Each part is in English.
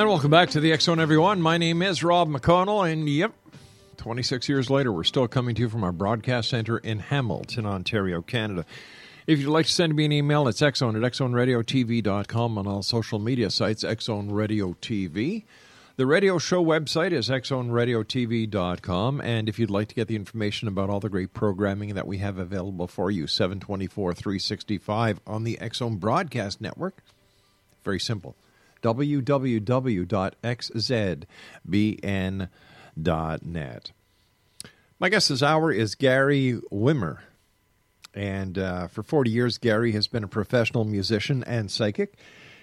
And welcome back to the Zone, everyone. My name is Rob McConnell, and yep, 26 years later, we're still coming to you from our broadcast center in Hamilton, Ontario, Canada. If you'd like to send me an email, it's xzone at xzoneradiotv.com on all social media sites, Xzone Radio TV. The radio show website is xzoneradiotv.com, and if you'd like to get the information about all the great programming that we have available for you, 724 365 on the Xzone Broadcast Network, very simple www.xzbn.net. My guest this hour is Gary Wimmer. And uh, for 40 years, Gary has been a professional musician and psychic.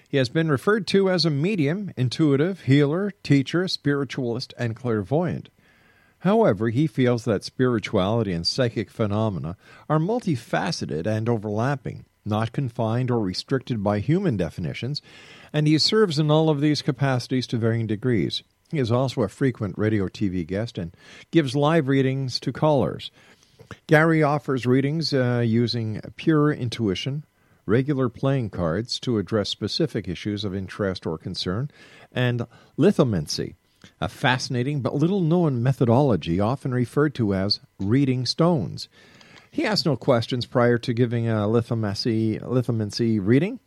He has been referred to as a medium, intuitive, healer, teacher, spiritualist, and clairvoyant. However, he feels that spirituality and psychic phenomena are multifaceted and overlapping, not confined or restricted by human definitions, and he serves in all of these capacities to varying degrees. He is also a frequent radio TV guest and gives live readings to callers. Gary offers readings uh, using pure intuition, regular playing cards to address specific issues of interest or concern, and lithomancy, a fascinating but little known methodology often referred to as reading stones. He asks no questions prior to giving a lithomancy, lithomancy reading,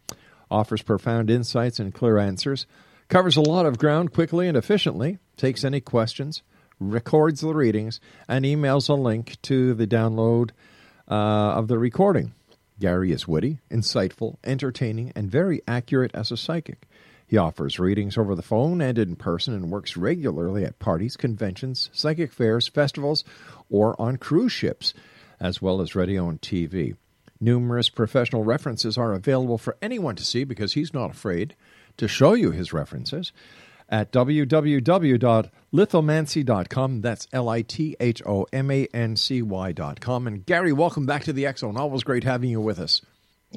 offers profound insights and clear answers, covers a lot of ground quickly and efficiently, takes any questions, records the readings, and emails a link to the download uh, of the recording. Gary is witty, insightful, entertaining, and very accurate as a psychic. He offers readings over the phone and in person and works regularly at parties, conventions, psychic fairs, festivals, or on cruise ships, as well as radio and TV. Numerous professional references are available for anyone to see because he's not afraid to show you his references at www.lithomancy.com. That's L I T H O M A N C Y.com. And Gary, welcome back to the X Zone. Always great having you with us.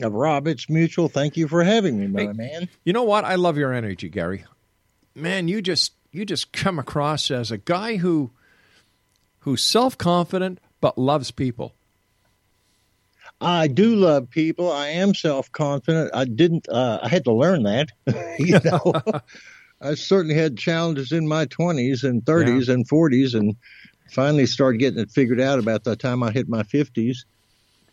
Uh, Rob, it's mutual. Thank you for having me, my Hey, man. You know what? I love your energy, Gary. Man, you just you just come across as a guy who who's self confident but loves people. I do love people. I am self confident. I didn't. Uh, I had to learn that. you know, I certainly had challenges in my twenties and thirties and forties, and finally started getting it figured out about the time I hit my fifties.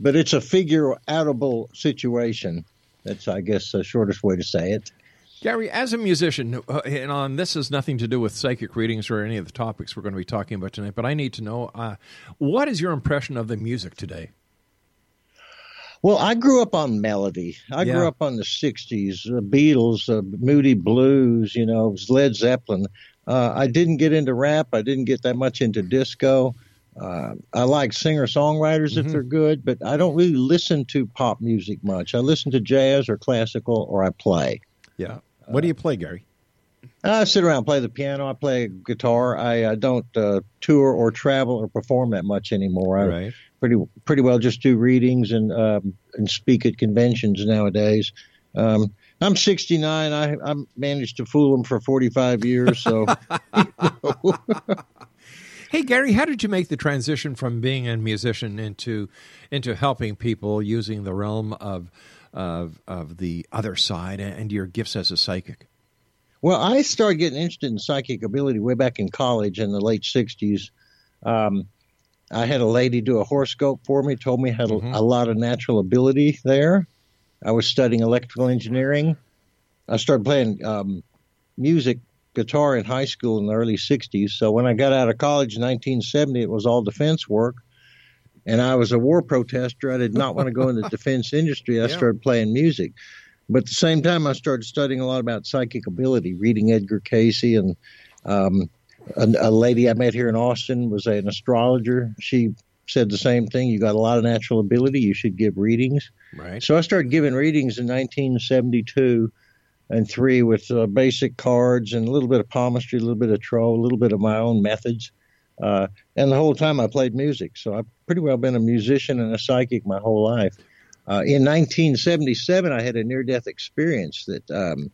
But it's a figure outable situation. That's, I guess, the shortest way to say it. Gary, as a musician, uh, and on this has nothing to do with psychic readings or any of the topics we're going to be talking about tonight, but I need to know uh, what is your impression of the music today? Well, I grew up on melody. I Yeah. grew up on the '60s, the Beatles, uh, Moody Blues. You know, it was Led Zeppelin. Uh, I didn't get into rap. I didn't get that much into disco. Uh, I like singer songwriters if they're good, but I don't really listen to pop music much. I listen to jazz or classical, or I play. Yeah. What do you play, Gary? I sit around, play the piano. I play guitar. I, I don't uh, tour or travel or perform that much anymore. I Right. pretty pretty well just do readings and um, and speak at conventions nowadays. Um, I'm 69. I I managed to fool them for 45 years. So Hey Gary, how did you make the transition from being a musician into into helping people using the realm of of of the other side and your gifts as a psychic? Well, I started getting interested in psychic ability way back in college in the late 60s. Um, I had a lady do a horoscope for me, told me I had a, a lot of natural ability there. I was studying electrical engineering. I started playing um, music, guitar in high school in the early 60s. So when I got out of college in 1970, it was all defense work. And I was a war protester. I did not want to go in the defense industry. I Yeah. started playing music. But at the same time, I started studying a lot about psychic ability, reading Edgar Cayce and um, a, a lady I met here in Austin was an astrologer. She said the same thing. You got a lot of natural ability. You should give readings. Right. So I started giving readings in 1972 and three with uh, basic cards and a little bit of palmistry, a little bit of tarot, a little bit of my own methods. Uh, and the whole time I played music. So I've pretty well been a musician and a psychic my whole life. Uh, in 1977, I had a near death experience that um,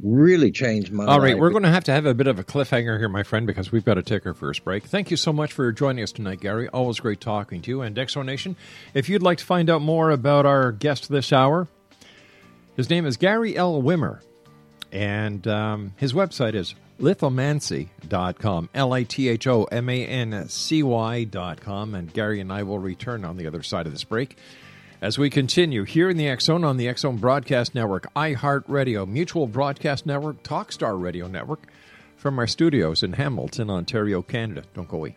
really changed my All right, life. we're going to have to have a bit of a cliffhanger here, my friend, because we've got to take our first break. Thank you so much for joining us tonight, Gary. Always great talking to you. And Exo Nation, if you'd like to find out more about our guest this hour, his name is Gary L. Wimmer, and um, his website is lithomancy.com, L I T H O M A N C Y.com. And Gary and I will return on the other side of this break. As we continue here in the X Zone on the X Zone Broadcast Network, iHeartRadio, Mutual Broadcast Network, Talkstar Radio Network, from our studios in Hamilton, Ontario, Canada. Don't go away.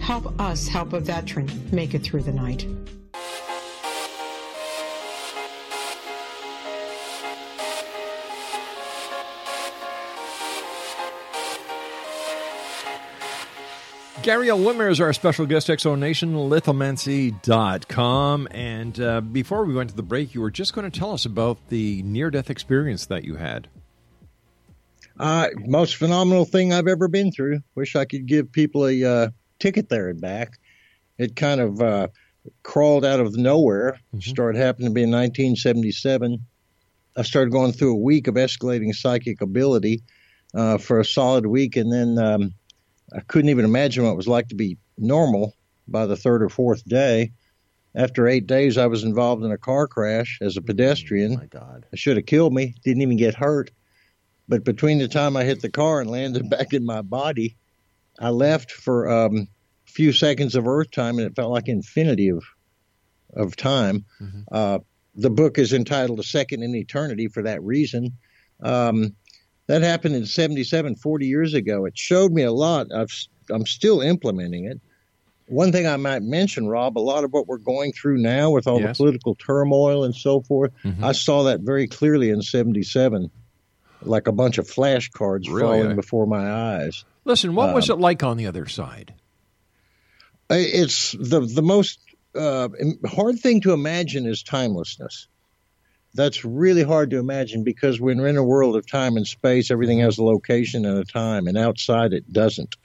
Help us help a veteran make it through the night. Gary L. Wimmer is our special guest, Exonation, lithomancy.com. And uh, before we went to the break, you were just going to tell us about the near death experience that you had. Uh, most phenomenal thing I've ever been through. Wish I could give people a uh, ticket there and back. It kind of uh, crawled out of nowhere. Mm-hmm. Started happening to be in 1977. I started going through a week of escalating psychic ability uh, for a solid week, and then um, I couldn't even imagine what it was like to be normal by the third or fourth day. After eight days, I was involved in a car crash as a pedestrian. Oh my God. It should have killed me. Didn't even get hurt. But between the time I hit the car and landed back in my body, I left for um, a few seconds of Earth time, and it felt like infinity of of time. Mm-hmm. Uh, the book is entitled "A Second in Eternity" for that reason. Um, that happened in 77, 40 years ago. It showed me a lot. I've, I'm still implementing it. One thing I might mention, Rob, a lot of what we're going through now with all yes. the political turmoil and so forth, mm-hmm. I saw that very clearly in 77, like a bunch of flashcards really? falling before my eyes. Listen, what um, was it like on the other side? It's the, the most uh, hard thing to imagine is timelessness that's really hard to imagine because when we're in a world of time and space, everything has a location and a time, and outside it doesn't.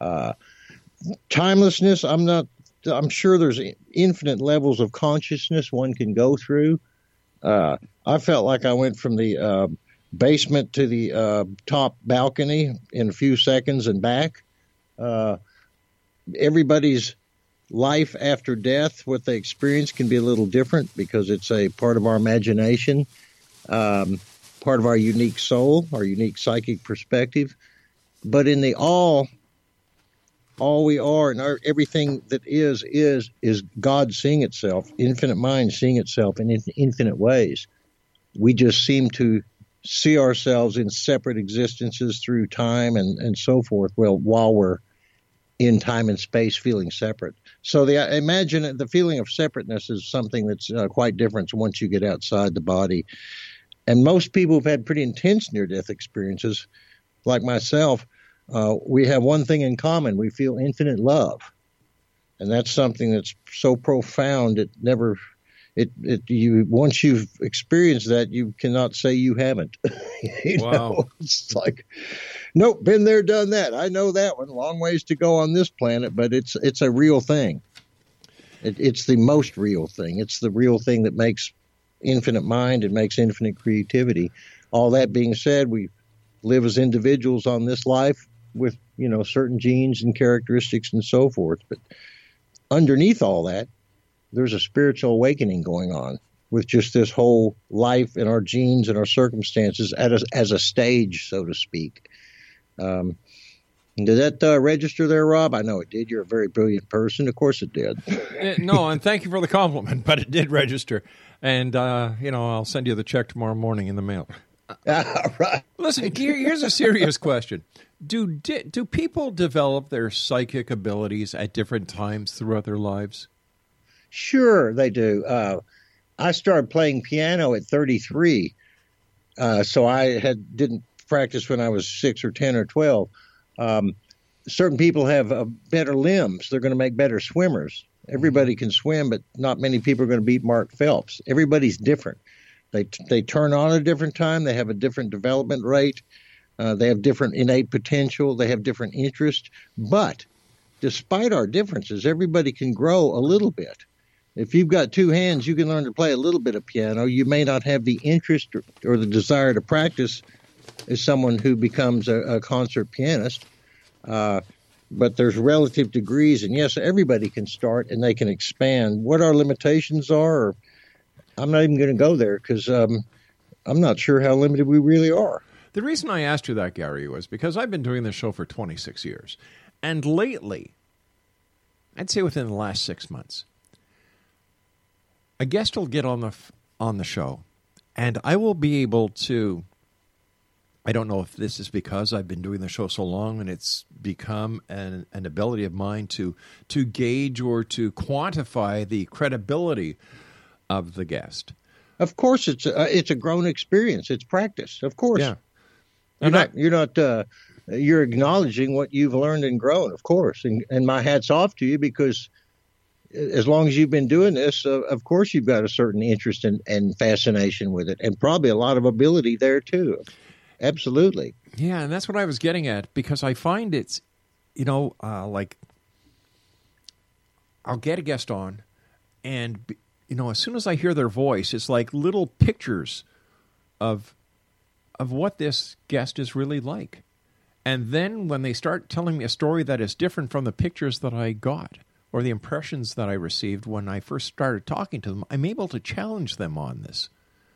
Uh, timelessness, I'm not. I'm sure there's infinite levels of consciousness one can go through. Uh, I felt like I went from the uh, basement to the uh, top balcony in a few seconds and back. Uh, everybody's life after death, what they experience can be a little different because it's a part of our imagination, um, part of our unique soul, our unique psychic perspective. But in the all, all we are and our, everything that is is is God seeing itself, infinite mind seeing itself in infinite ways. We just seem to see ourselves in separate existences through time and, and so forth. Well, while we're in time and space feeling separate. So the imagine the feeling of separateness is something that's uh, quite different once you get outside the body. And most people who've had pretty intense near death experiences, like myself, uh, we have one thing in common: we feel infinite love, and that's something that's so profound it never. It, it you once you've experienced that you cannot say you haven't. you wow, know? it's like Nope, been there, done that. I know that one. Long ways to go on this planet, but it's it's a real thing. It, it's the most real thing. It's the real thing that makes infinite mind. It makes infinite creativity. All that being said, we live as individuals on this life with you know certain genes and characteristics and so forth. But underneath all that, there's a spiritual awakening going on. with just this whole life and our genes and our circumstances as a, as a stage, so to speak. Um, did that uh, register there, Rob? I know it did. You're a very brilliant person. Of course it did. Uh, no, and thank you for the compliment, but it did register. And, uh, you know, I'll send you the check tomorrow morning in the mail. right. Listen, here, here's a serious question. Do, do people develop their psychic abilities at different times throughout their lives? Sure, they do. Uh, I started playing piano at 33, uh, so I had didn't practice when I was six or 10 or 12. Um, certain people have uh, better limbs. They're going to make better swimmers. Everybody can swim, but not many people are going to beat Mark Phelps. Everybody's different. They they turn on a different time. They have a different development rate. Uh, they have different innate potential. They have different interest. But despite our differences, everybody can grow a little bit. If you've got two hands, you can learn to play a little bit of piano. You may not have the interest or, or the desire to practice as someone who becomes a, a concert pianist. Uh, but there's relative degrees, and yes, everybody can start and they can expand. What our limitations are, I'm not even going to go there because um, I'm not sure how limited we really are. The reason I asked you that, Gary, was because I've been doing this show for 26 years. And lately, I'd say within the last six months, a guest will get on the on the show, and I will be able to I don't know if this is because I've been doing the show so long and it's become an, an ability of mine to to gauge or to quantify the credibility of the guest. Of course, it's a, it's a grown experience. It's practice. Of course, yeah. You're not, you're not uh, you're acknowledging what you've learned and grown. Of course, and and my hats off to you because as long as you've been doing this, uh, of course you've got a certain interest and, fascination with it, and probably a lot of ability there too. Absolutely. Yeah, and that's what I was getting at because I find it's, you know, uh, like I'll get a guest on, and you know, as soon as I hear their voice, it's like little pictures of of what this guest is really like. And then when they start telling me a story that is different from the pictures that I got or the impressions that I received when I first started talking to them, I'm able to challenge them on this.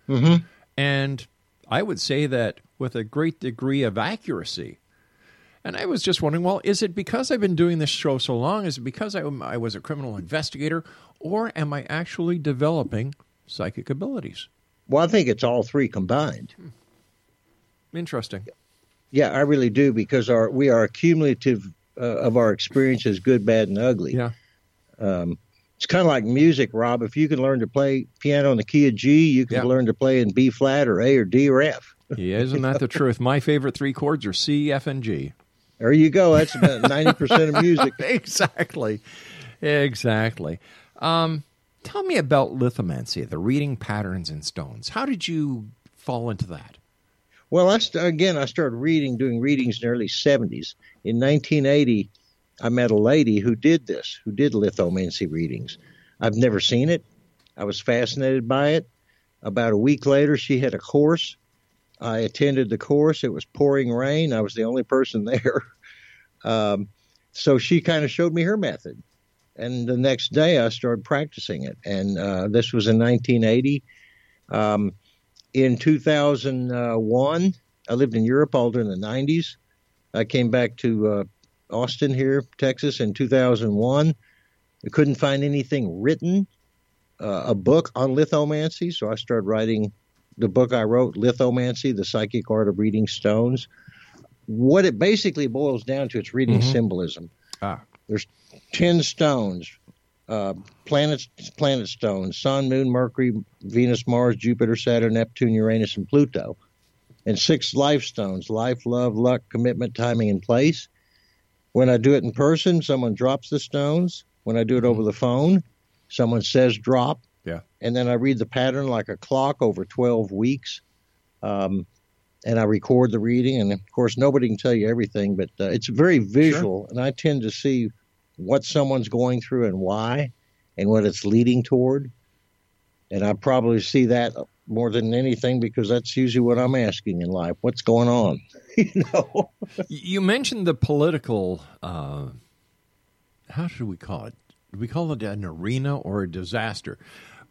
Mm-hmm. And I would say that with a great degree of accuracy. And I was just wondering, well, is it because I've been doing this show so long? Is it because I, I was a criminal investigator? Or am I actually developing psychic abilities? Well, I think it's all three combined. Interesting. Yeah, I really do because our we are cumulative uh, of our experiences, good, bad, and ugly. Yeah. Um, it's kind of like music, Rob. If you can learn to play piano in the key of G, you can Yeah. learn to play in B flat or A or D or F. Yeah, isn't that the truth? My favorite three chords are C, F, and G. There you go. That's about ninety percent of music. exactly. Exactly. Um, tell me about lithomancy, the reading patterns in stones. How did you fall into that? Well, I st- again, I started reading, doing readings in the early 70s. In 1980, I met a lady who did this, who did lithomancy readings. I've never seen it. I was fascinated by it. About a week later, she had a course. I attended the course. It was pouring rain. I was the only person there. Um, so she kind of showed me her method. And the next day, I started practicing it. And uh, this was in 1980. Um, in 2001, I lived in Europe all during the 90s. I came back to uh, Austin here, Texas, in 2001. I couldn't find anything written, uh, a book on lithomancy, so I started writing the book I wrote, Lithomancy: The Psychic Art of Reading Stones. What it basically boils down to, it's reading Mhm. symbolism. Ah. There's ten stones, uh, planets, planet stones: Sun, Moon, Mercury, Venus, Mars, Jupiter, Saturn, Neptune, Uranus, and Pluto, and six life stones: life, love, luck, commitment, timing, and place. When I do it in person, someone drops the stones. When I do it over the phone, someone says drop. Yeah. And then I read the pattern like a clock over 12 weeks. Um, and I record the reading. And of course, nobody can tell you everything, but uh, it's very visual. And I tend to see what someone's going through and why and what it's leading toward. And I probably see that more than anything because that's usually what I'm asking in life. What's going on? you know? You mentioned the political. Uh, how should we call it? Do we call it an arena or a disaster?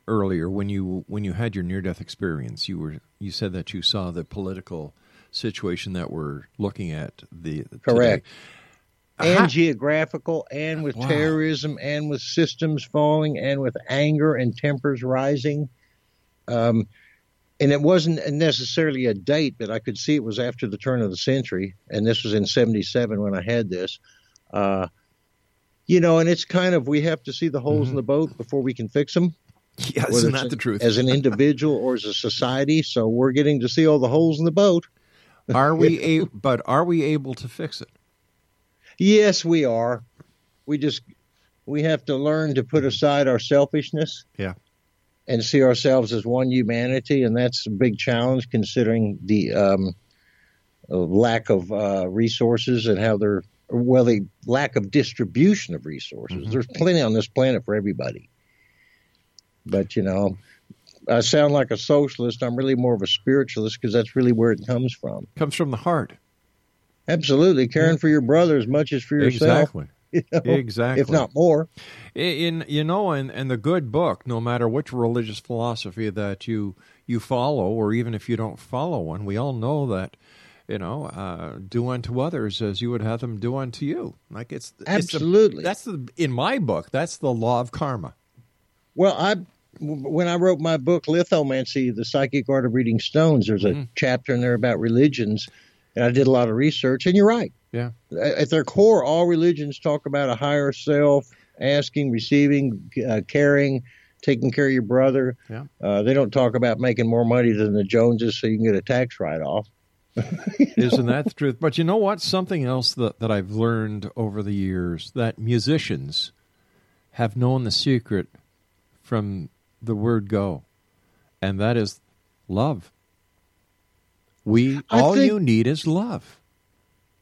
earlier when you when you had your near death experience. You were you said that you saw the political situation that we're looking at the correct. Today. And How- geographical, and with Wow. terrorism, and with systems falling, and with anger and tempers rising. Um, and it wasn't necessarily a date, but I could see it was after the turn of the century, and this was in '77 when I had this. Uh, you know, and it's kind of we have to see the holes in the boat before we can fix them. Yeah, isn't that the truth? As an individual or as a society, so we're getting to see all the holes in the boat. are we a, but are we able to fix it? Yes, we are. We just we have to learn to put aside our selfishness. Yeah. And see ourselves as one humanity, and that's a big challenge considering the um, lack of uh, resources and how they're well, the lack of distribution of resources. There's plenty on this planet for everybody, but you know, I sound like a socialist. I'm really more of a spiritualist because that's really where it comes from. Comes from the heart. Absolutely, caring for your brother as much as for yourself. Exactly. you know, Exactly. If not more. in you know and and the good book no matter which religious philosophy that you you follow or even if you don't follow one we all know that you know uh, do unto others as you would have them do unto you like it's it's the- Absolutely. that's the in my book that's the law of karma Well, I when I wrote my book Lithomancy: The Psychic Art of Reading Stones, there's a chapter in there about religions, and I did a lot of research. And you're right. Yeah At their core, all religions talk about a higher self, asking, receiving, uh, caring, taking care of your brother. Yeah. Uh, they don't talk about making more money than the Joneses so you can get a tax write off. isn't that the truth but you know what something else that, that i've learned over the years that musicians have known the secret from the word go and that is love we I all think- you need is love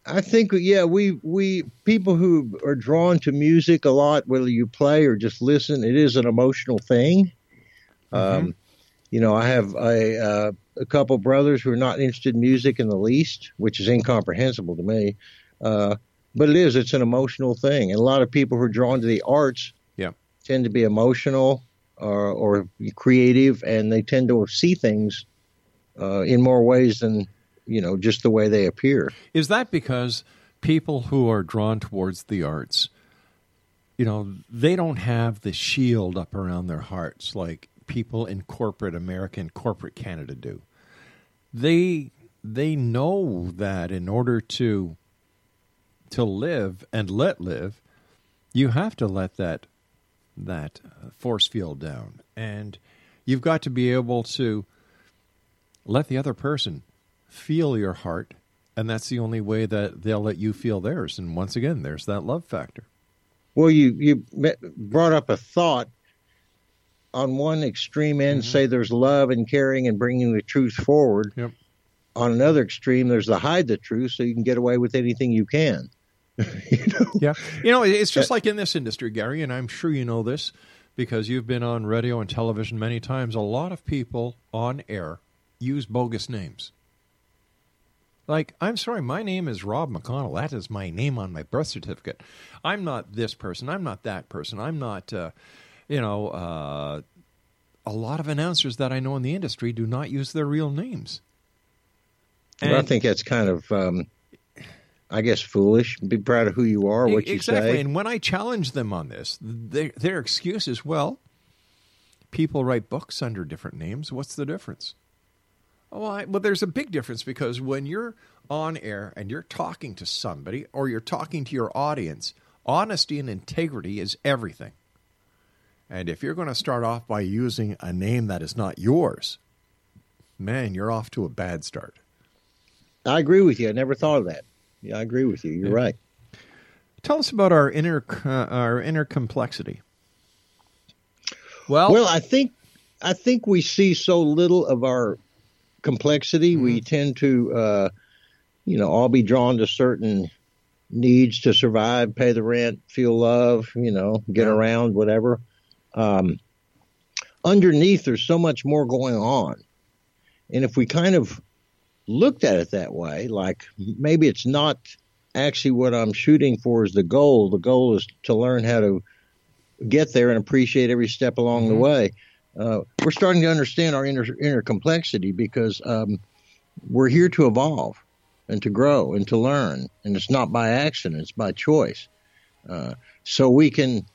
I think, yeah, we we people who are drawn to music a lot, whether you play or just listen, it is an emotional thing. Um, you know, I have a uh, a couple brothers who are not interested in music in the least, which is incomprehensible to me. Uh, but it is; it's an emotional thing, and a lot of people who are drawn to the arts, Yeah. tend to be emotional or, or creative, and they tend to see things uh, in more ways than you know just the way they appear. Is that because people who are drawn towards the arts, you know, they don't have the shield up around their hearts like people in corporate America and corporate Canada do? They they know that in order to to live and let live, you have to let that that force field down, and you've got to be able to let the other person feel your heart, and that's the only way that they'll let you feel theirs. And once again, there's that love factor. Well, you you me- brought up a thought. On one extreme end, mm-hmm. say there's love and caring and bringing the truth forward. Yep. On another extreme, there's the hide the truth, so you can get away with anything you can. Yeah, you know, it's just like in this industry, Gary, and I'm sure you know this because you've been on radio and television many times. A lot of people on air use bogus names. Like, I'm sorry, my name is Rob McConnell. That is my name on my birth certificate. I'm not this person. I'm not that person. I'm not, uh, you know, uh, a lot of announcers that I know in the industry do not use their real names. Well, I think that's kind of, um, I guess, foolish. Be proud of who you are, what you say. exactly. And when I challenge them on this, their, their excuse is, well, people write books under different names. What's the difference? Oh, I, well, there's a big difference because when you're on air and you're talking to somebody or you're talking to your audience, honesty and integrity is everything. And if you're going to start off by using a name that is not yours, man, you're off to a bad start. I agree with you. I never thought of that. Yeah, I agree with you. You're right. Tell us about our inner uh, our inner complexity. Well, Well, I think I think we see so little of our complexity. We tend to, uh, you know, all be drawn to certain needs to survive, pay the rent, feel love, you know, get around, whatever. Um, underneath, there's so much more going on, and if we kind of looked at it that way, like maybe it's not actually what I'm shooting for is the goal. The goal is to learn how to get there and appreciate every step along the way. Uh, we're starting to understand our inner inner complexity because um, we're here to evolve and to grow and to learn, and it's not by accident; it's by choice. Uh, so we can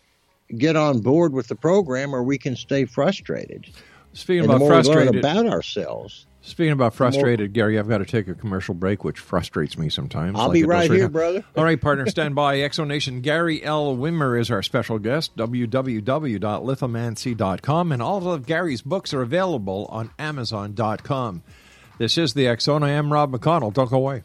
get on board with the program, or we can stay frustrated. Speaking and about the more frustrated, we learn about ourselves. Speaking about frustrated, Gary, I've got to take a commercial break, which frustrates me sometimes. I'll like be does right here, now. brother. All right, partner, stand by. Exonation Gary L. Wimmer is our special guest. www.lithomancy.com. And all of Gary's books are available on Amazon.com. This is the Zone. I am Rob McConnell. Don't go away.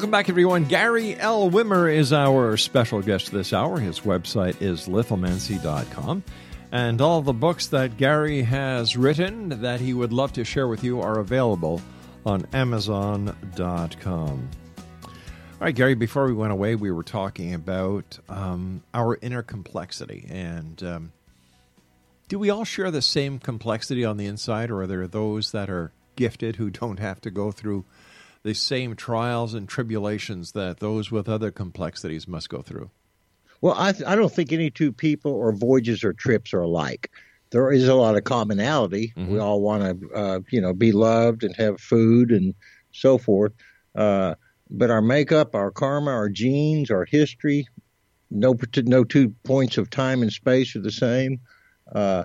Welcome back, everyone. Gary L. Wimmer is our special guest this hour. His website is lithomancy.com. And all the books that Gary has written that he would love to share with you are available on Amazon.com. All right, Gary, before we went away, we were talking about um, our inner complexity. And um, do we all share the same complexity on the inside, or are there those that are gifted who don't have to go through the same trials and tribulations that those with other complexities must go through? Well, I, th- I don't think any two people or voyages or trips are alike. There is a lot of commonality. Mm-hmm. We all want to, uh, you know, be loved and have food and so forth. Uh, but our makeup, our karma, our genes, our history, no no two points of time and space are the same. Uh,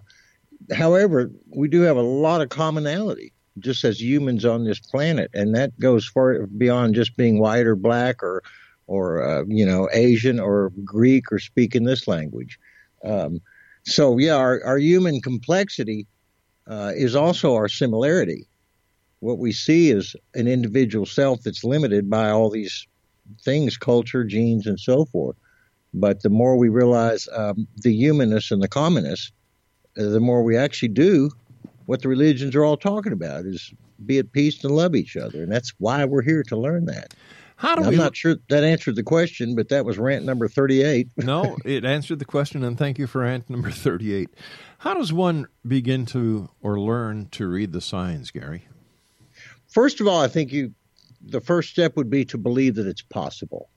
however, we do have a lot of commonality just as humans on this planet, and that goes far beyond just being white or black or or uh, you know Asian or Greek or speaking this language. Um, so yeah, our, our human complexity uh, is also our similarity. What we see is an individual self that's limited by all these things, culture, genes, and so forth. But the more we realize um, the humanness and the commonness, uh, the more we actually do what the religions are all talking about is be at peace and love each other, and that's why we're here to learn that. How do I'm not sure that answered the question, but that was rant number 38. no, it answered the question, and thank you for rant number 38. How does one begin to or learn to read the signs, Gary? First of all, I think you the first step would be to believe that it's possible.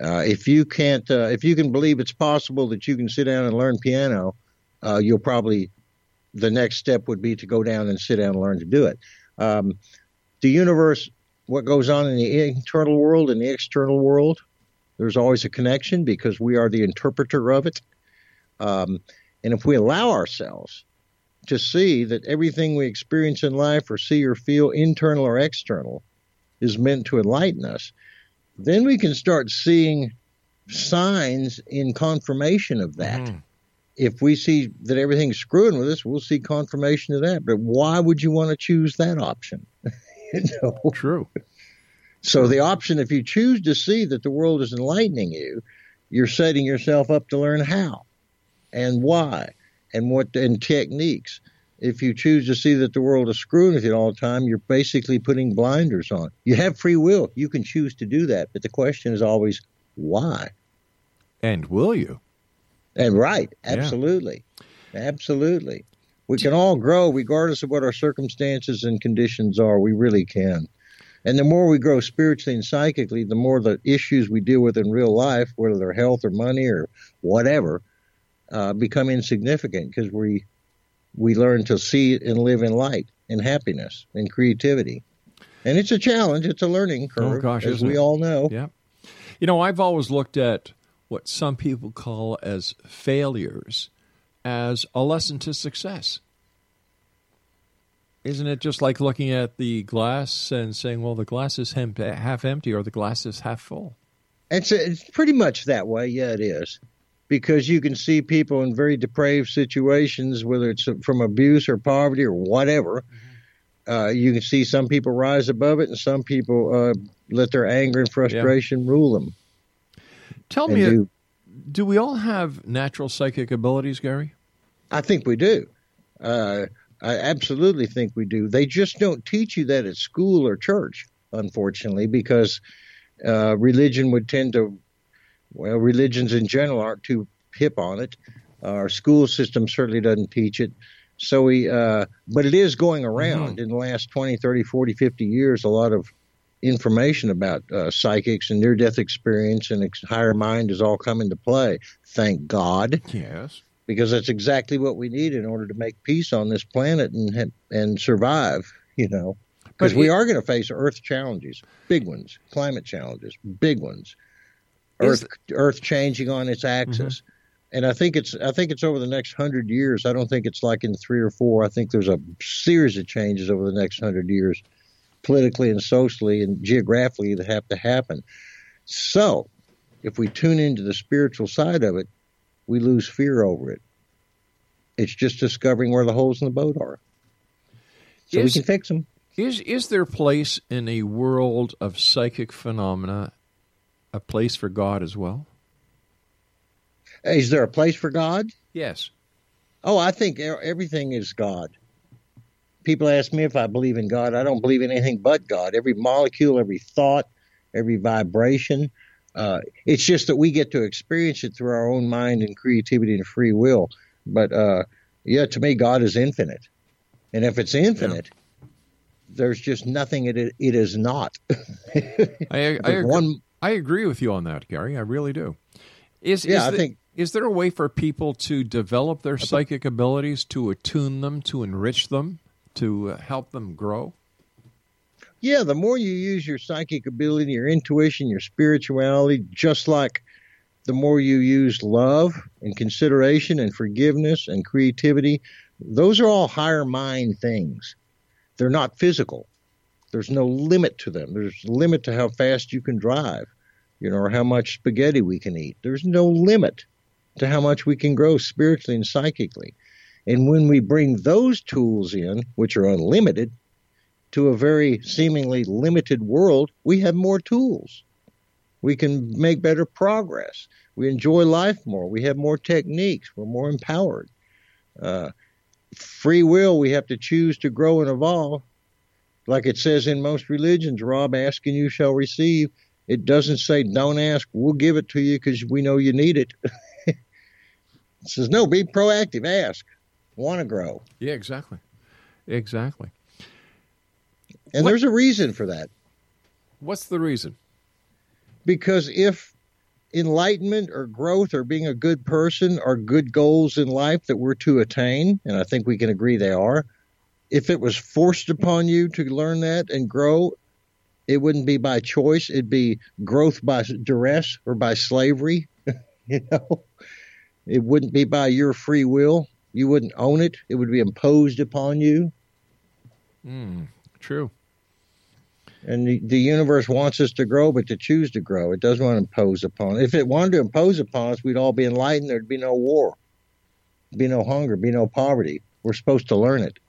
Uh, if you can't, uh, if you can believe it's possible that you can sit down and learn piano, uh, you'll probably the next step would be to go down and sit down and learn to do it. Um, the universe, what goes on in the internal world and the external world, there's always a connection because we are the interpreter of it. Um, and if we allow ourselves to see that everything we experience in life or see or feel, internal or external, is meant to enlighten us, then we can start seeing signs in confirmation of that. Mm if we see that everything's screwing with us, we'll see confirmation of that. But why would you want to choose that option? you know? True. So the option, if you choose to see that the world is enlightening you, you're setting yourself up to learn how and why and what and techniques. If you choose to see that the world is screwing with you all the time, you're basically putting blinders on. You have free will. You can choose to do that. But the question is always why? And will you? And right, absolutely, yeah. absolutely. We can all grow regardless of what our circumstances and conditions are. We really can. And the more we grow spiritually and psychically, the more the issues we deal with in real life, whether they're health or money or whatever, uh, become insignificant because we we learn to see and live in light and happiness and creativity. And it's a challenge. It's a learning curve, oh, gosh, as we it? all know. Yeah. You know, I've always looked at what some people call as failures as a lesson to success. Isn't it just like looking at the glass and saying, well, the glass is half empty or the glass is half full? It's, it's pretty much that way. Yeah, it is. Because you can see people in very depraved situations, whether it's from abuse or poverty or whatever. Mm-hmm. Uh, you can see some people rise above it and some people uh, let their anger and frustration yeah. rule them. Tell me, do, do, we all have natural psychic abilities, Gary? I think we do. Uh, I absolutely think we do. They just don't teach you that at school or church, unfortunately, because uh, religion would tend to, well, religions in general aren't too hip on it. Our school system certainly doesn't teach it. So we, uh, but it is going around mm-hmm. in the last 20, 30, 40, 50 years. A lot of information about uh, psychics and near death experience and ex- higher mind has all come into play. Thank God. Yes. Because that's exactly what we need in order to make peace on this planet and and survive. You know, because we are going to face Earth challenges, big ones, climate challenges, big ones, Earth Earth changing on its axis. Mm-hmm. And I think it's I think it's over the next hundred years. I don't think it's like in three or four. I think there's a series of changes over the next hundred years politically and socially and geographically that have to happen. So, if we tune into the spiritual side of it, we lose fear over it. It's just discovering where the holes in the boat are. So is, we can fix them. Is is there place in a world of psychic phenomena a place for God as well? Is there a place for God? Yes. Oh, I think everything is God. People ask me if I believe in God. I don't believe in anything but God. Every molecule, every thought, every vibration. Uh, it's just that we get to experience it through our own mind and creativity and free will. But uh, yeah, to me, God is infinite. And if it's infinite, yeah. there's just nothing it, it is not. I, I, agree, one, I agree with you on that, Gary. I really do. Is, yeah, is I the, think is there a way for people to develop their psychic abilities, to attune them, to enrich them, to uh, help them grow? Yeah, the more you use your psychic ability, your intuition, your spirituality, just like the more you use love and consideration and forgiveness and creativity, those are all higher mind things. They're not physical. There's no limit to them. There's a limit to how fast you can drive, you know, or how much spaghetti we can eat. There's no limit to how much we can grow spiritually and psychically. And when we bring those tools in, which are unlimited, to a very seemingly limited world, we have more tools. We can make better progress. We enjoy life more. We have more techniques. We're more empowered. Uh, free will, we have to choose to grow and evolve. Like it says in most religions, Rob, ask and you shall receive. It doesn't say don't ask, we'll give it to you because we know you need it. It says, no, be proactive. Ask. Want to grow. Yeah, exactly. Exactly. And what, there's a reason for that. What's the reason? Because if enlightenment or growth or being a good person are good goals in life that we're to attain, and I think we can agree they are, if it was forced upon you to learn that and grow, it wouldn't be by choice. It'd be growth by duress or by slavery. you know, it wouldn't be by your free will. You wouldn't own it. It would be imposed upon you. Mm, true. And the, the, universe wants us to grow, but to choose to grow. It doesn't want to impose upon us. If it wanted to impose upon us, we'd all be enlightened. There'd be no war, be no hunger, be no poverty. We're supposed to learn it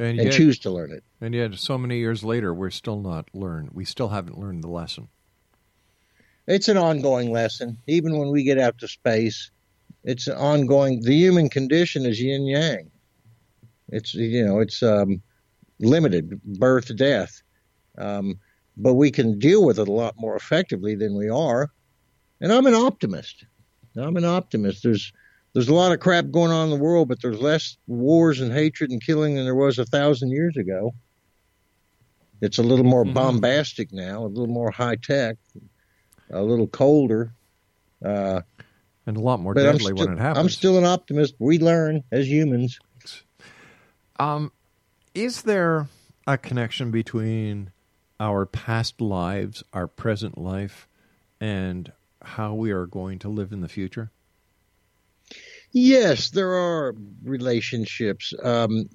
and, and yet, choose to learn it. And yet, so many years later, we're still not learned. We still haven't learned the lesson. It's an ongoing lesson. Even when we get out to space, it's ongoing. The human condition is yin yang. It's you know it's um, limited birth death, um, but we can deal with it a lot more effectively than we are. And I'm an optimist. I'm an optimist. There's there's a lot of crap going on in the world, but there's less wars and hatred and killing than there was a thousand years ago. It's a little more mm-hmm. bombastic now, a little more high tech, a little colder. Uh, and a lot more but deadly when it happens. I'm still an optimist. We learn as humans. Um, is there a connection between our past lives, our present life, and how we are going to live in the future? Yes, there are relationships. Um,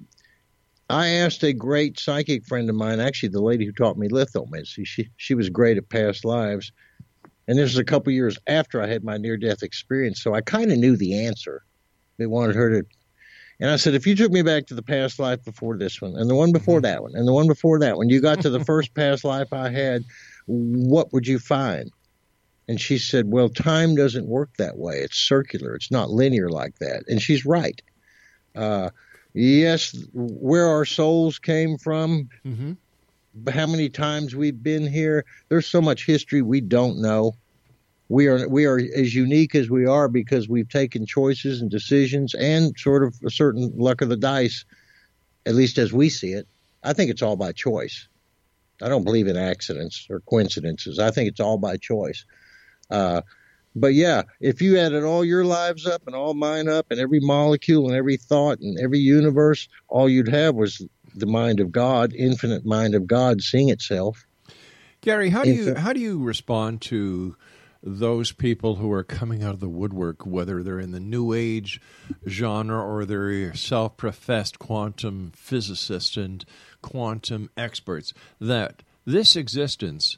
I asked a great psychic friend of mine, actually the lady who taught me lithomancy. She she was great at past lives. And this was a couple years after I had my near death experience, so I kind of knew the answer. They wanted her to. And I said, if you took me back to the past life before this one, and the one before that one, and the one before that one, you got to the first past life I had, what would you find? And she said, well, time doesn't work that way. It's circular. It's not linear like that. And she's right. Uh, yes, where our souls came from, mm-hmm how many times we've been here. There's so much history we don't know. We are we are as unique as we are because we've taken choices and decisions and sort of a certain luck of the dice, at least as we see it. I think it's all by choice. I don't believe in accidents or coincidences. I think it's all by choice. Uh, but yeah, if you added all your lives up and all mine up and every molecule and every thought and every universe, all you'd have was the mind of God, infinite mind of God, seeing itself. Gary, how do you how do you respond to those people who are coming out of the woodwork, whether they're in the New Age genre or they're self-professed quantum physicists and quantum experts, that this existence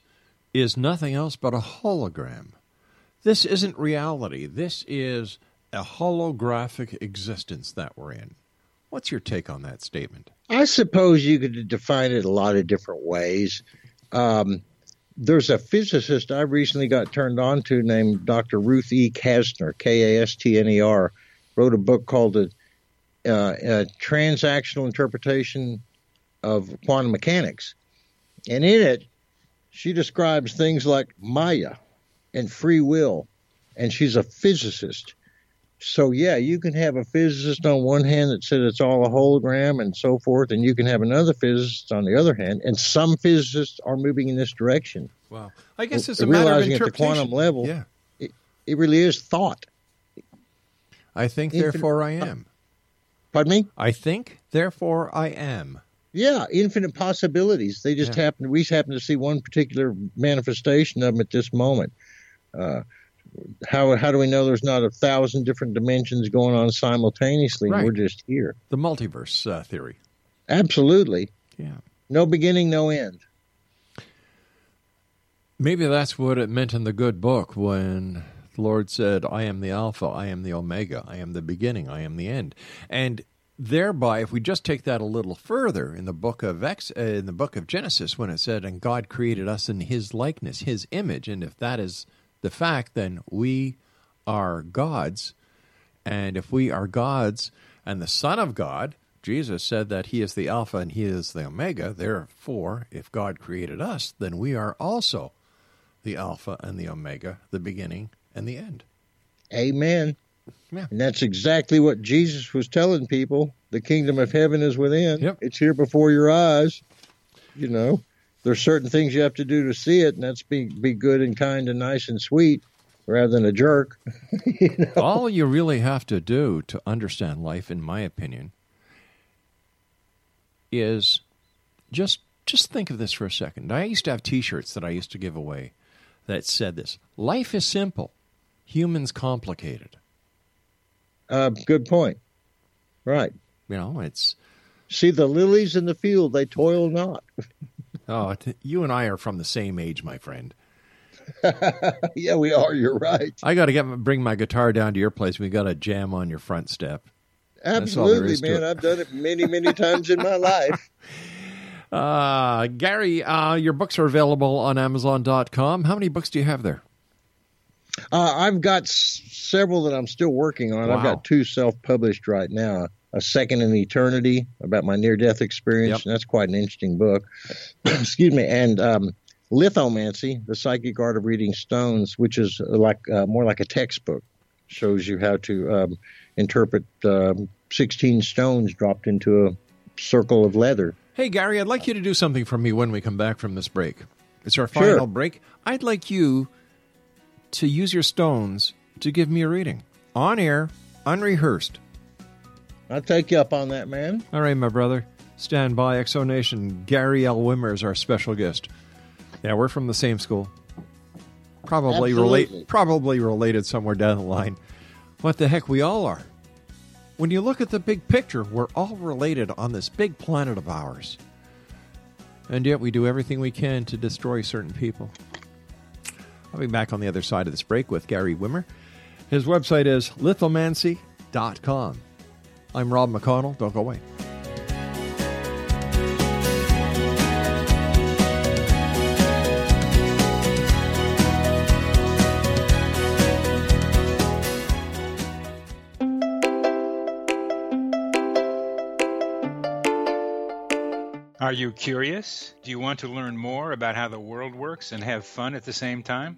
is nothing else but a hologram. This isn't reality. This is a holographic existence that we're in. What's your take on that statement? I suppose you could define it a lot of different ways. Um, there's a physicist I recently got turned on to named Dr. Ruth E. Kastner, K A S T N E R, wrote a book called the uh, a Transactional Interpretation of Quantum Mechanics. And in it, she describes things like Maya and free will, and she's a physicist. So yeah, you can have a physicist on one hand that said it's all a hologram and so forth, and you can have another physicist on the other hand, and some physicists are moving in this direction. Wow, I guess it's a matter of realizing at the quantum level, Yeah, it, it really is thought. I think, therefore I am. Pardon me? I think, therefore I am. Yeah, infinite possibilities. They just Yeah. happen. We happen to see one particular manifestation of them at this moment. Uh, how how do we know there's not a thousand different dimensions going on simultaneously? Right. We're just here. The multiverse uh, theory. Absolutely. Yeah. No beginning, no end. Maybe that's what it meant in the good book when the Lord said, I am the Alpha, I am the Omega, I am the beginning, I am the end. And thereby, if we just take that a little further in the book of Ex, uh, in the book of Genesis, when it said, and God created us in his likeness, his image, and if that is the fact, then we are gods. And if we are gods and the Son of God, Jesus said that he is the Alpha and he is the Omega. Therefore, if God created us, then we are also the Alpha and the Omega, the beginning and the end. Amen. Yeah. And that's exactly what Jesus was telling people. The kingdom of heaven is within. Yep. It's here before your eyes. You know, there's certain things you have to do to see it, and that's be be good and kind and nice and sweet, rather than a jerk. you know? All you really have to do to understand life, in my opinion, is just just think of this for a second. I used to have T-shirts that I used to give away that said this: "Life is simple, humans complicated." Uh, good point. Right. You know, it's See the lilies in the field; they toil not. oh, you and I are from the same age, my friend. yeah, we are. You're right. I got to get bring my guitar down to your place. We got to jam on your front step. That's all there Absolutely, man. I've done it many, many times in my life. Uh, Gary, uh, your books are available on Amazon.com. How many books do you have there? Uh, I've got s- several that I'm still working on. I've got two self-published right now. A Second in Eternity about my near-death experience, Yep. and that's quite an interesting book. Excuse me, and um, Lithomancy, the psychic art of reading stones, which is like uh, more like a textbook, shows you how to um, interpret um, 16 stones dropped into a circle of leather. Hey, Gary, I'd like you to do something for me when we come back from this break. It's our Sure. final break. I'd like you to use your stones to give me a reading on air, unrehearsed. I'll take you up on that, man. All right, my brother. Stand by, X Zone Nation. Gary L. Wimmer is our special guest. Yeah, we're from the same school. Probably relate, probably related somewhere down the line. What the heck, we all are. When you look at the big picture, we're all related on this big planet of ours. And yet we do everything we can to destroy certain people. I'll be back on the other side of this break with Gary Wimmer. His website is lithomancy.com. I'm Rob McConnell. Don't go away. Are you curious? Do you want to learn more about how the world works and have fun at the same time?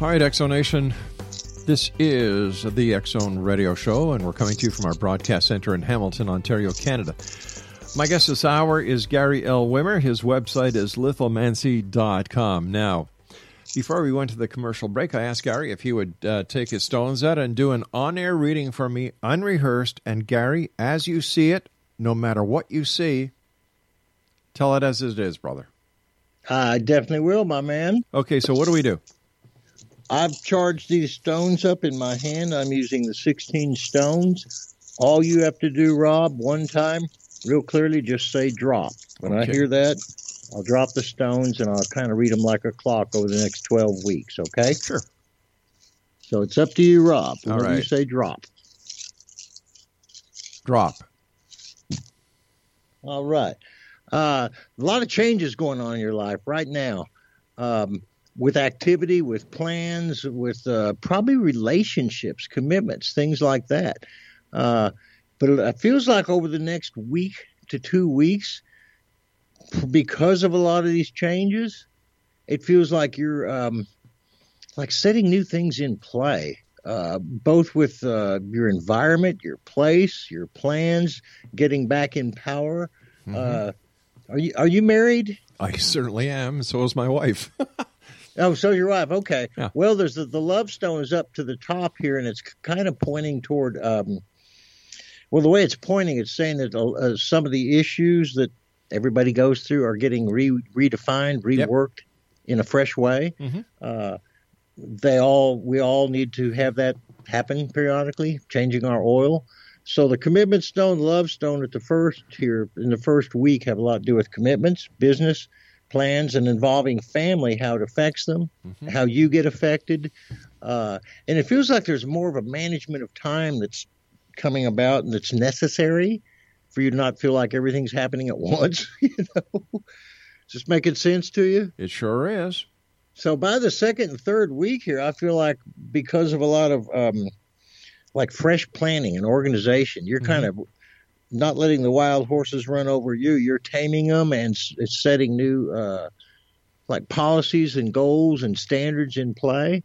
All right, X Zone Nation. This is the X Zone Radio Show, and we're coming to you from our broadcast center in Hamilton, Ontario, Canada. My guest this hour is Gary L. Wimmer. His website is lithomancy.com. Now, before we went to the commercial break, I asked Gary if he would uh, take his stones out and do an on air reading for me, unrehearsed. And Gary, as you see it, no matter what you see, tell it as it is, brother. I definitely will, my man. Okay, so what do we do? I've charged these stones up in my hand. I'm using the 16 stones. All you have to do, Rob, one time, real clearly, just say drop. When I hear that, I'll drop the stones and I'll kind of read them like a clock over the next 12 weeks, okay? Sure. So it's up to you, Rob. All Whenever you say drop. Drop. All right. Uh, a lot of changes going on in your life right now. Um, with activity, with plans, with uh, probably relationships, commitments, things like that. Uh, but it feels like over the next week to two weeks, because of a lot of these changes, it feels like you're um, like setting new things in play. uh, both with uh, your environment, your place, your plans, getting back in power. Mm-hmm. Uh, are you are you married? I certainly am. So is my wife. Oh, so your wife. Okay. Well, there's the, the love stone is up to the top here, and it's kind of pointing toward. Um, well, the way it's pointing, it's saying that uh, some of the issues that everybody goes through are getting re- redefined, reworked in a fresh way. Mhm. Uh, they all, we all need to have that happen periodically, changing our oil. So the commitment stone, love stone at the first here in the first week have a lot to do with commitments, business, plans, and involving family, how it affects them, how you get affected. Uh, and it feels like there's more of a management of time that's coming about and that's necessary for you to not feel like everything's happening at once. you know, just making sense to you. It sure is. So by the second and third week here, I feel like because of a lot of um, like fresh planning and organization, you're kind of not letting the wild horses run over you. You're taming them and it's setting new uh, like policies and goals and standards in play.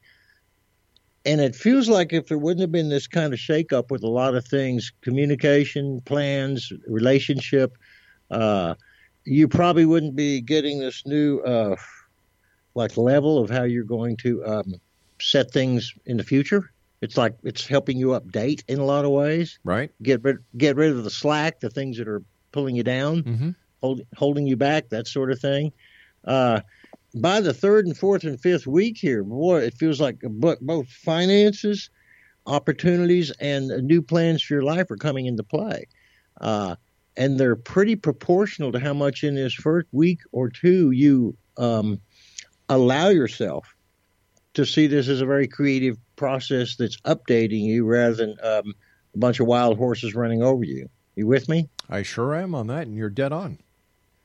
And it feels like if there wouldn't have been this kind of shakeup with a lot of things, communication, plans, relationship, uh, you probably wouldn't be getting this new uh, like level of how you're going to um, set things in the future. It's like it's helping you update in a lot of ways. Right. Get rid get rid of the slack, the things that are pulling you down, Mm-hmm. hold, holding you back, that sort of thing. Uh, by the third and fourth and fifth week here, boy, it feels like bo- both finances, opportunities, and new plans for your life are coming into play. Uh, and they're pretty proportional to how much in this first week or two you um, allow yourself to see this as a very creative process that's updating you rather than um, a bunch of wild horses running over you. You with me? I sure am on that, and you're dead on.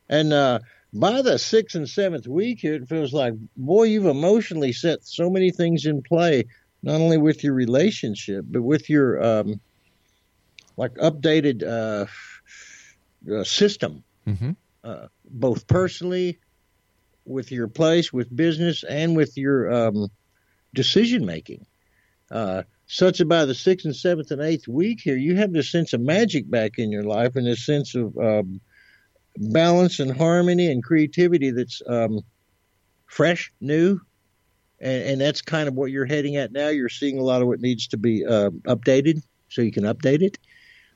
And uh, by the sixth and seventh week here, it feels like, boy, you've emotionally set so many things in play, not only with your relationship, but with your um, like updated uh, uh, system, Mm-hmm. uh, both personally, with your place, with business, and with your um, decision making. Uh, such by the sixth and seventh and eighth week here, you have this sense of magic back in your life and this sense of um, balance and harmony and creativity that's um, fresh, new, and, and that's kind of what you're heading at now. You're seeing a lot of what needs to be uh, updated, so you can update it.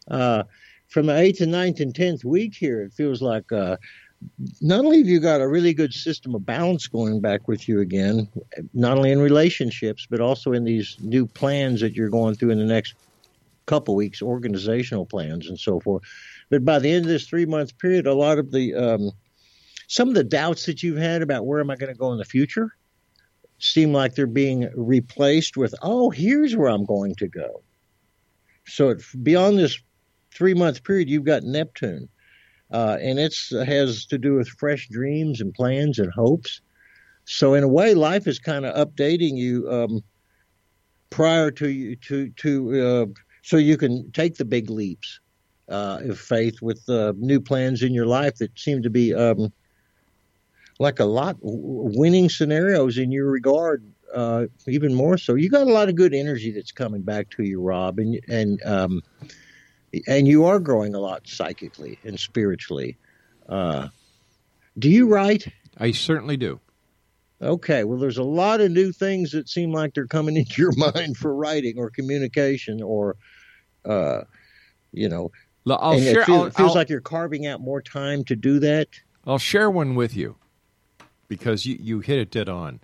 Uh, from the eighth and ninth and tenth week here, it feels like uh, not only have you got a really good system of balance going back with you again, not only in relationships but also in these new plans that you're going through in the next couple weeks, organizational plans and so forth. But by the end of this three month period, a lot of the um, some of the doubts that you've had about where am I going to go in the future seem like they're being replaced with, oh, here's where I'm going to go. So beyond this three month period, you've got Neptune, uh, and it has to do with fresh dreams and plans and hopes. So in a way, life is kind of updating you um, prior to you to to uh, so you can take the big leaps uh, of faith with uh, new plans in your life that seem to be um, like a lot winning scenarios in your regard. Uh, even more so, you got a lot of good energy that's coming back to you, Rob, and and um, and you are growing a lot psychically and spiritually. Uh, do you write? I certainly do. Okay, well, there's a lot of new things that seem like they're coming into your mind for writing or communication or, uh, you know, I'll share. it, feel- I'll, it feels I'll- like you're carving out more time to do that. I'll share one with you because you, you hit it dead on.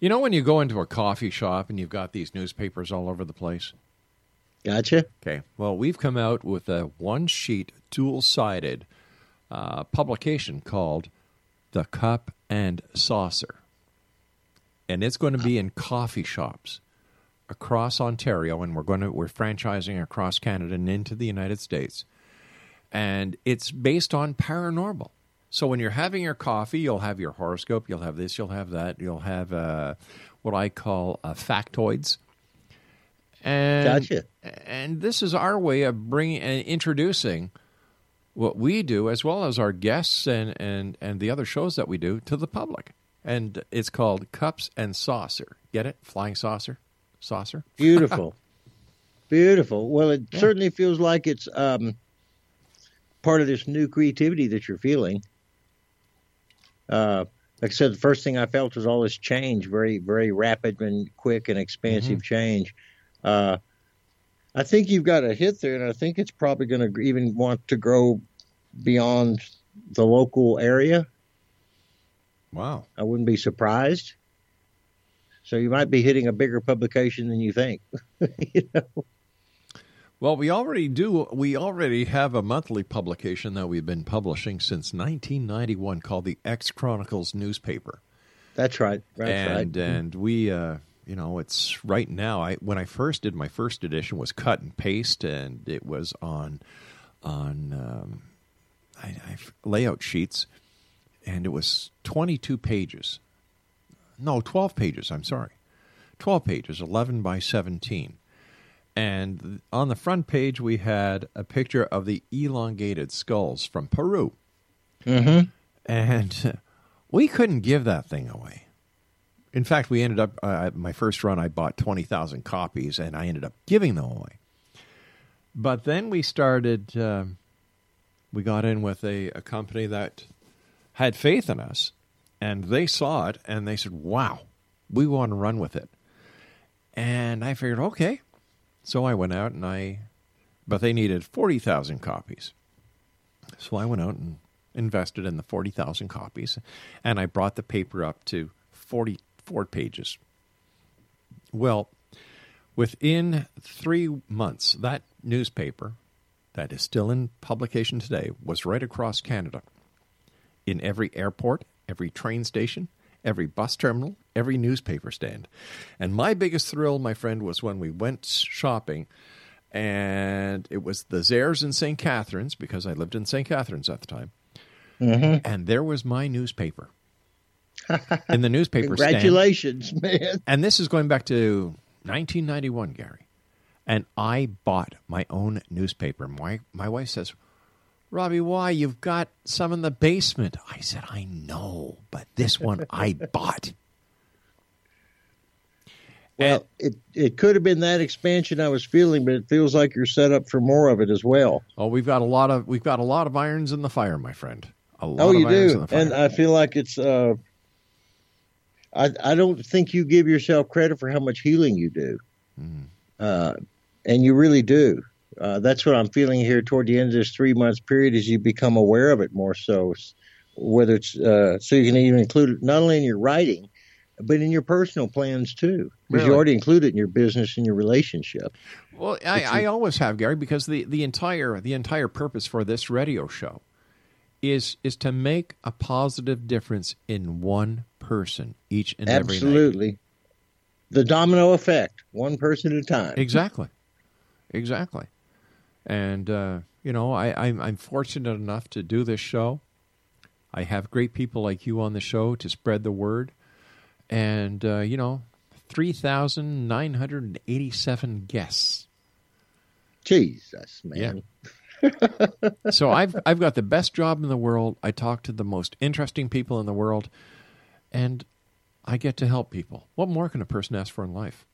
You know when you go into a coffee shop and you've got these newspapers all over the place? Gotcha. Okay. Well, we've come out with a one sheet, dual sided uh, publication called The Cup and Saucer. And it's going to be in coffee shops across Ontario, and we're going to we're franchising across Canada and into the United States. And it's based on paranormal. So when you're having your coffee, you'll have your horoscope, you'll have this, you'll have that, you'll have uh, what I call uh, factoids. And, Gotcha. And this is our way of bringing and introducing what we do, as well as our guests and, and, and the other shows that we do, to the public. And it's called Cups and Saucer. Get it? Flying saucer? saucer. Beautiful. Beautiful. Well, it yeah. certainly feels like it's um, part of this new creativity that you're feeling. Uh, like I said, the first thing I felt was all this change, very, very rapid and quick and expansive mm-hmm. change. Uh, I think you've got a hit there, and I think it's probably going to even want to grow beyond the local area. Wow. I wouldn't be surprised. So you might be hitting a bigger publication than you think. you know? Well, we already do. We already have a monthly publication that we've been publishing since 1991 called the X Chronicles newspaper. That's right. That's and, right. And we, uh, you know, it's right now. I when I first did my first edition was cut and paste, and it was on on um, I, I, layout sheets, and it was 22 pages. No, 12 pages. I'm sorry, 12 pages, 11 by 17 and on the front page, we had a picture of the elongated skulls from Peru. Mm-hmm. And we couldn't give that thing away. In fact, we ended up, uh, my first run, I bought 20,000 copies and I ended up giving them away. But then we started, uh, we got in with a, a company that had faith in us and they saw it and they said, wow, we want to run with it. And I figured, okay, so I went out and I, but they needed 40,000 copies. So I went out and invested in the 40,000 copies and I brought the paper up to 44 pages. Well, within three months, that newspaper that is still in publication today was right across Canada. In every airport, every train station, every bus terminal, every newspaper stand. And my biggest thrill, my friend, was when we went shopping and it was the Zellers in St. Catharines because I lived in St. Catharines at the time. Mm-hmm. And there was my newspaper in the newspaper Congratulations, stand. man. And this is going back to 1991, Gary. And I bought my own newspaper. My, my wife says, Robbie, why? You've got some in the basement. I said, I know, but this one I bought. Well, and, it it could have been that expansion I was feeling, but it feels like you're set up for more of it as well. Oh, we've got a lot of we've got a lot of irons in the fire, my friend. oh, you do, and I feel like it's. Uh, I I don't think you give yourself credit for how much healing you do, mm. uh, and you really do. Uh, that's what I'm feeling here toward the end of this three months period as you become aware of it more so. Whether it's uh, so you can even include it not only in your writing, but in your personal plans too, because really? you already include it in your business and your relationship. Well, I, I always have Gary because the, the entire the entire purpose for this radio show is is to make a positive difference in one person each and Absolutely. every. Absolutely, the domino effect, one person at a time. Exactly, exactly. And, uh, you know, I, I'm, I'm fortunate enough to do this show. I have great people like you on the show to spread the word. And, uh, you know, 3,987 guests. Jesus, man. Yeah. So I've I've got the best job in the world. I talk to the most interesting people in the world, and I get to help people. What more can a person ask for in life?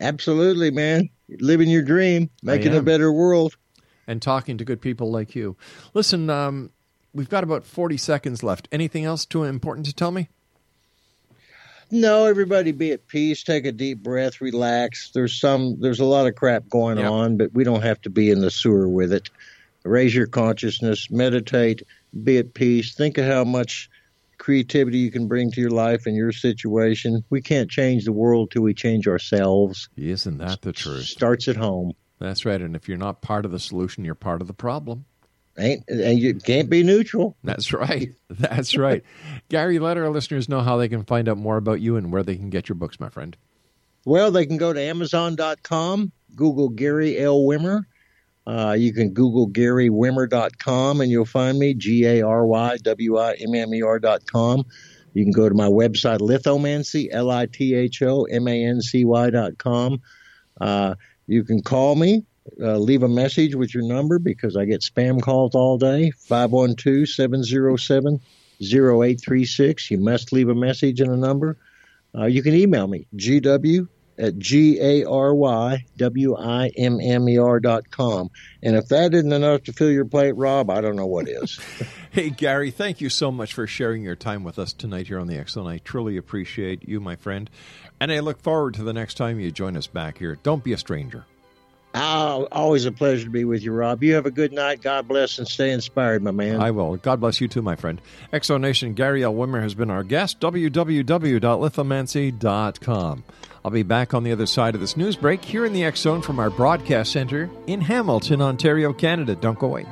Absolutely, man. Living your dream, making a better world and talking to good people like you. Listen, um, we've got about 40 seconds left. Anything else too important to tell me? No, everybody be at peace, take a deep breath, relax. There's some there's a lot of crap going yep. on, but we don't have to be in the sewer with it. Raise your consciousness, meditate, be at peace, think of how much creativity you can bring to your life and your situation. We can't change the world till we change ourselves. Isn't that the truth? Starts at home. That's right. And if you're not part of the solution, you're part of the problem. Ain't and you can't be neutral. That's right. That's right. Gary, let our listeners know how they can find out more about you and where they can get your books, my friend. Well, they can go to Amazon.com, Google Gary L. Wimmer. Uh, you can Google GaryWimmer.com and you'll find me, G A R Y W I M M E R.com. You can go to my website, Lithomancy, L I T H O M A N C Y.com. Uh, you can call me, uh, leave a message with your number because I get spam calls all day. 512 707 0836. You must leave a message and a number. Uh, you can email me, gw at G A R Y W I M M E R dot com. And if that isn't enough to fill your plate, Rob, I don't know what is. hey, Gary, thank you so much for sharing your time with us tonight here on the Zone. I truly appreciate you, my friend. And I look forward to the next time you join us back here. Don't be a stranger. Oh, always a pleasure to be with you, Rob. You have a good night. God bless and stay inspired, my man. I will. God bless you too, my friend. X Zone Nation, Gary L. Wimmer has been our guest. www.lithomancy.com. I'll be back on the other side of this news break here in the X Zone from our broadcast center in Hamilton, Ontario, Canada. Don't go away.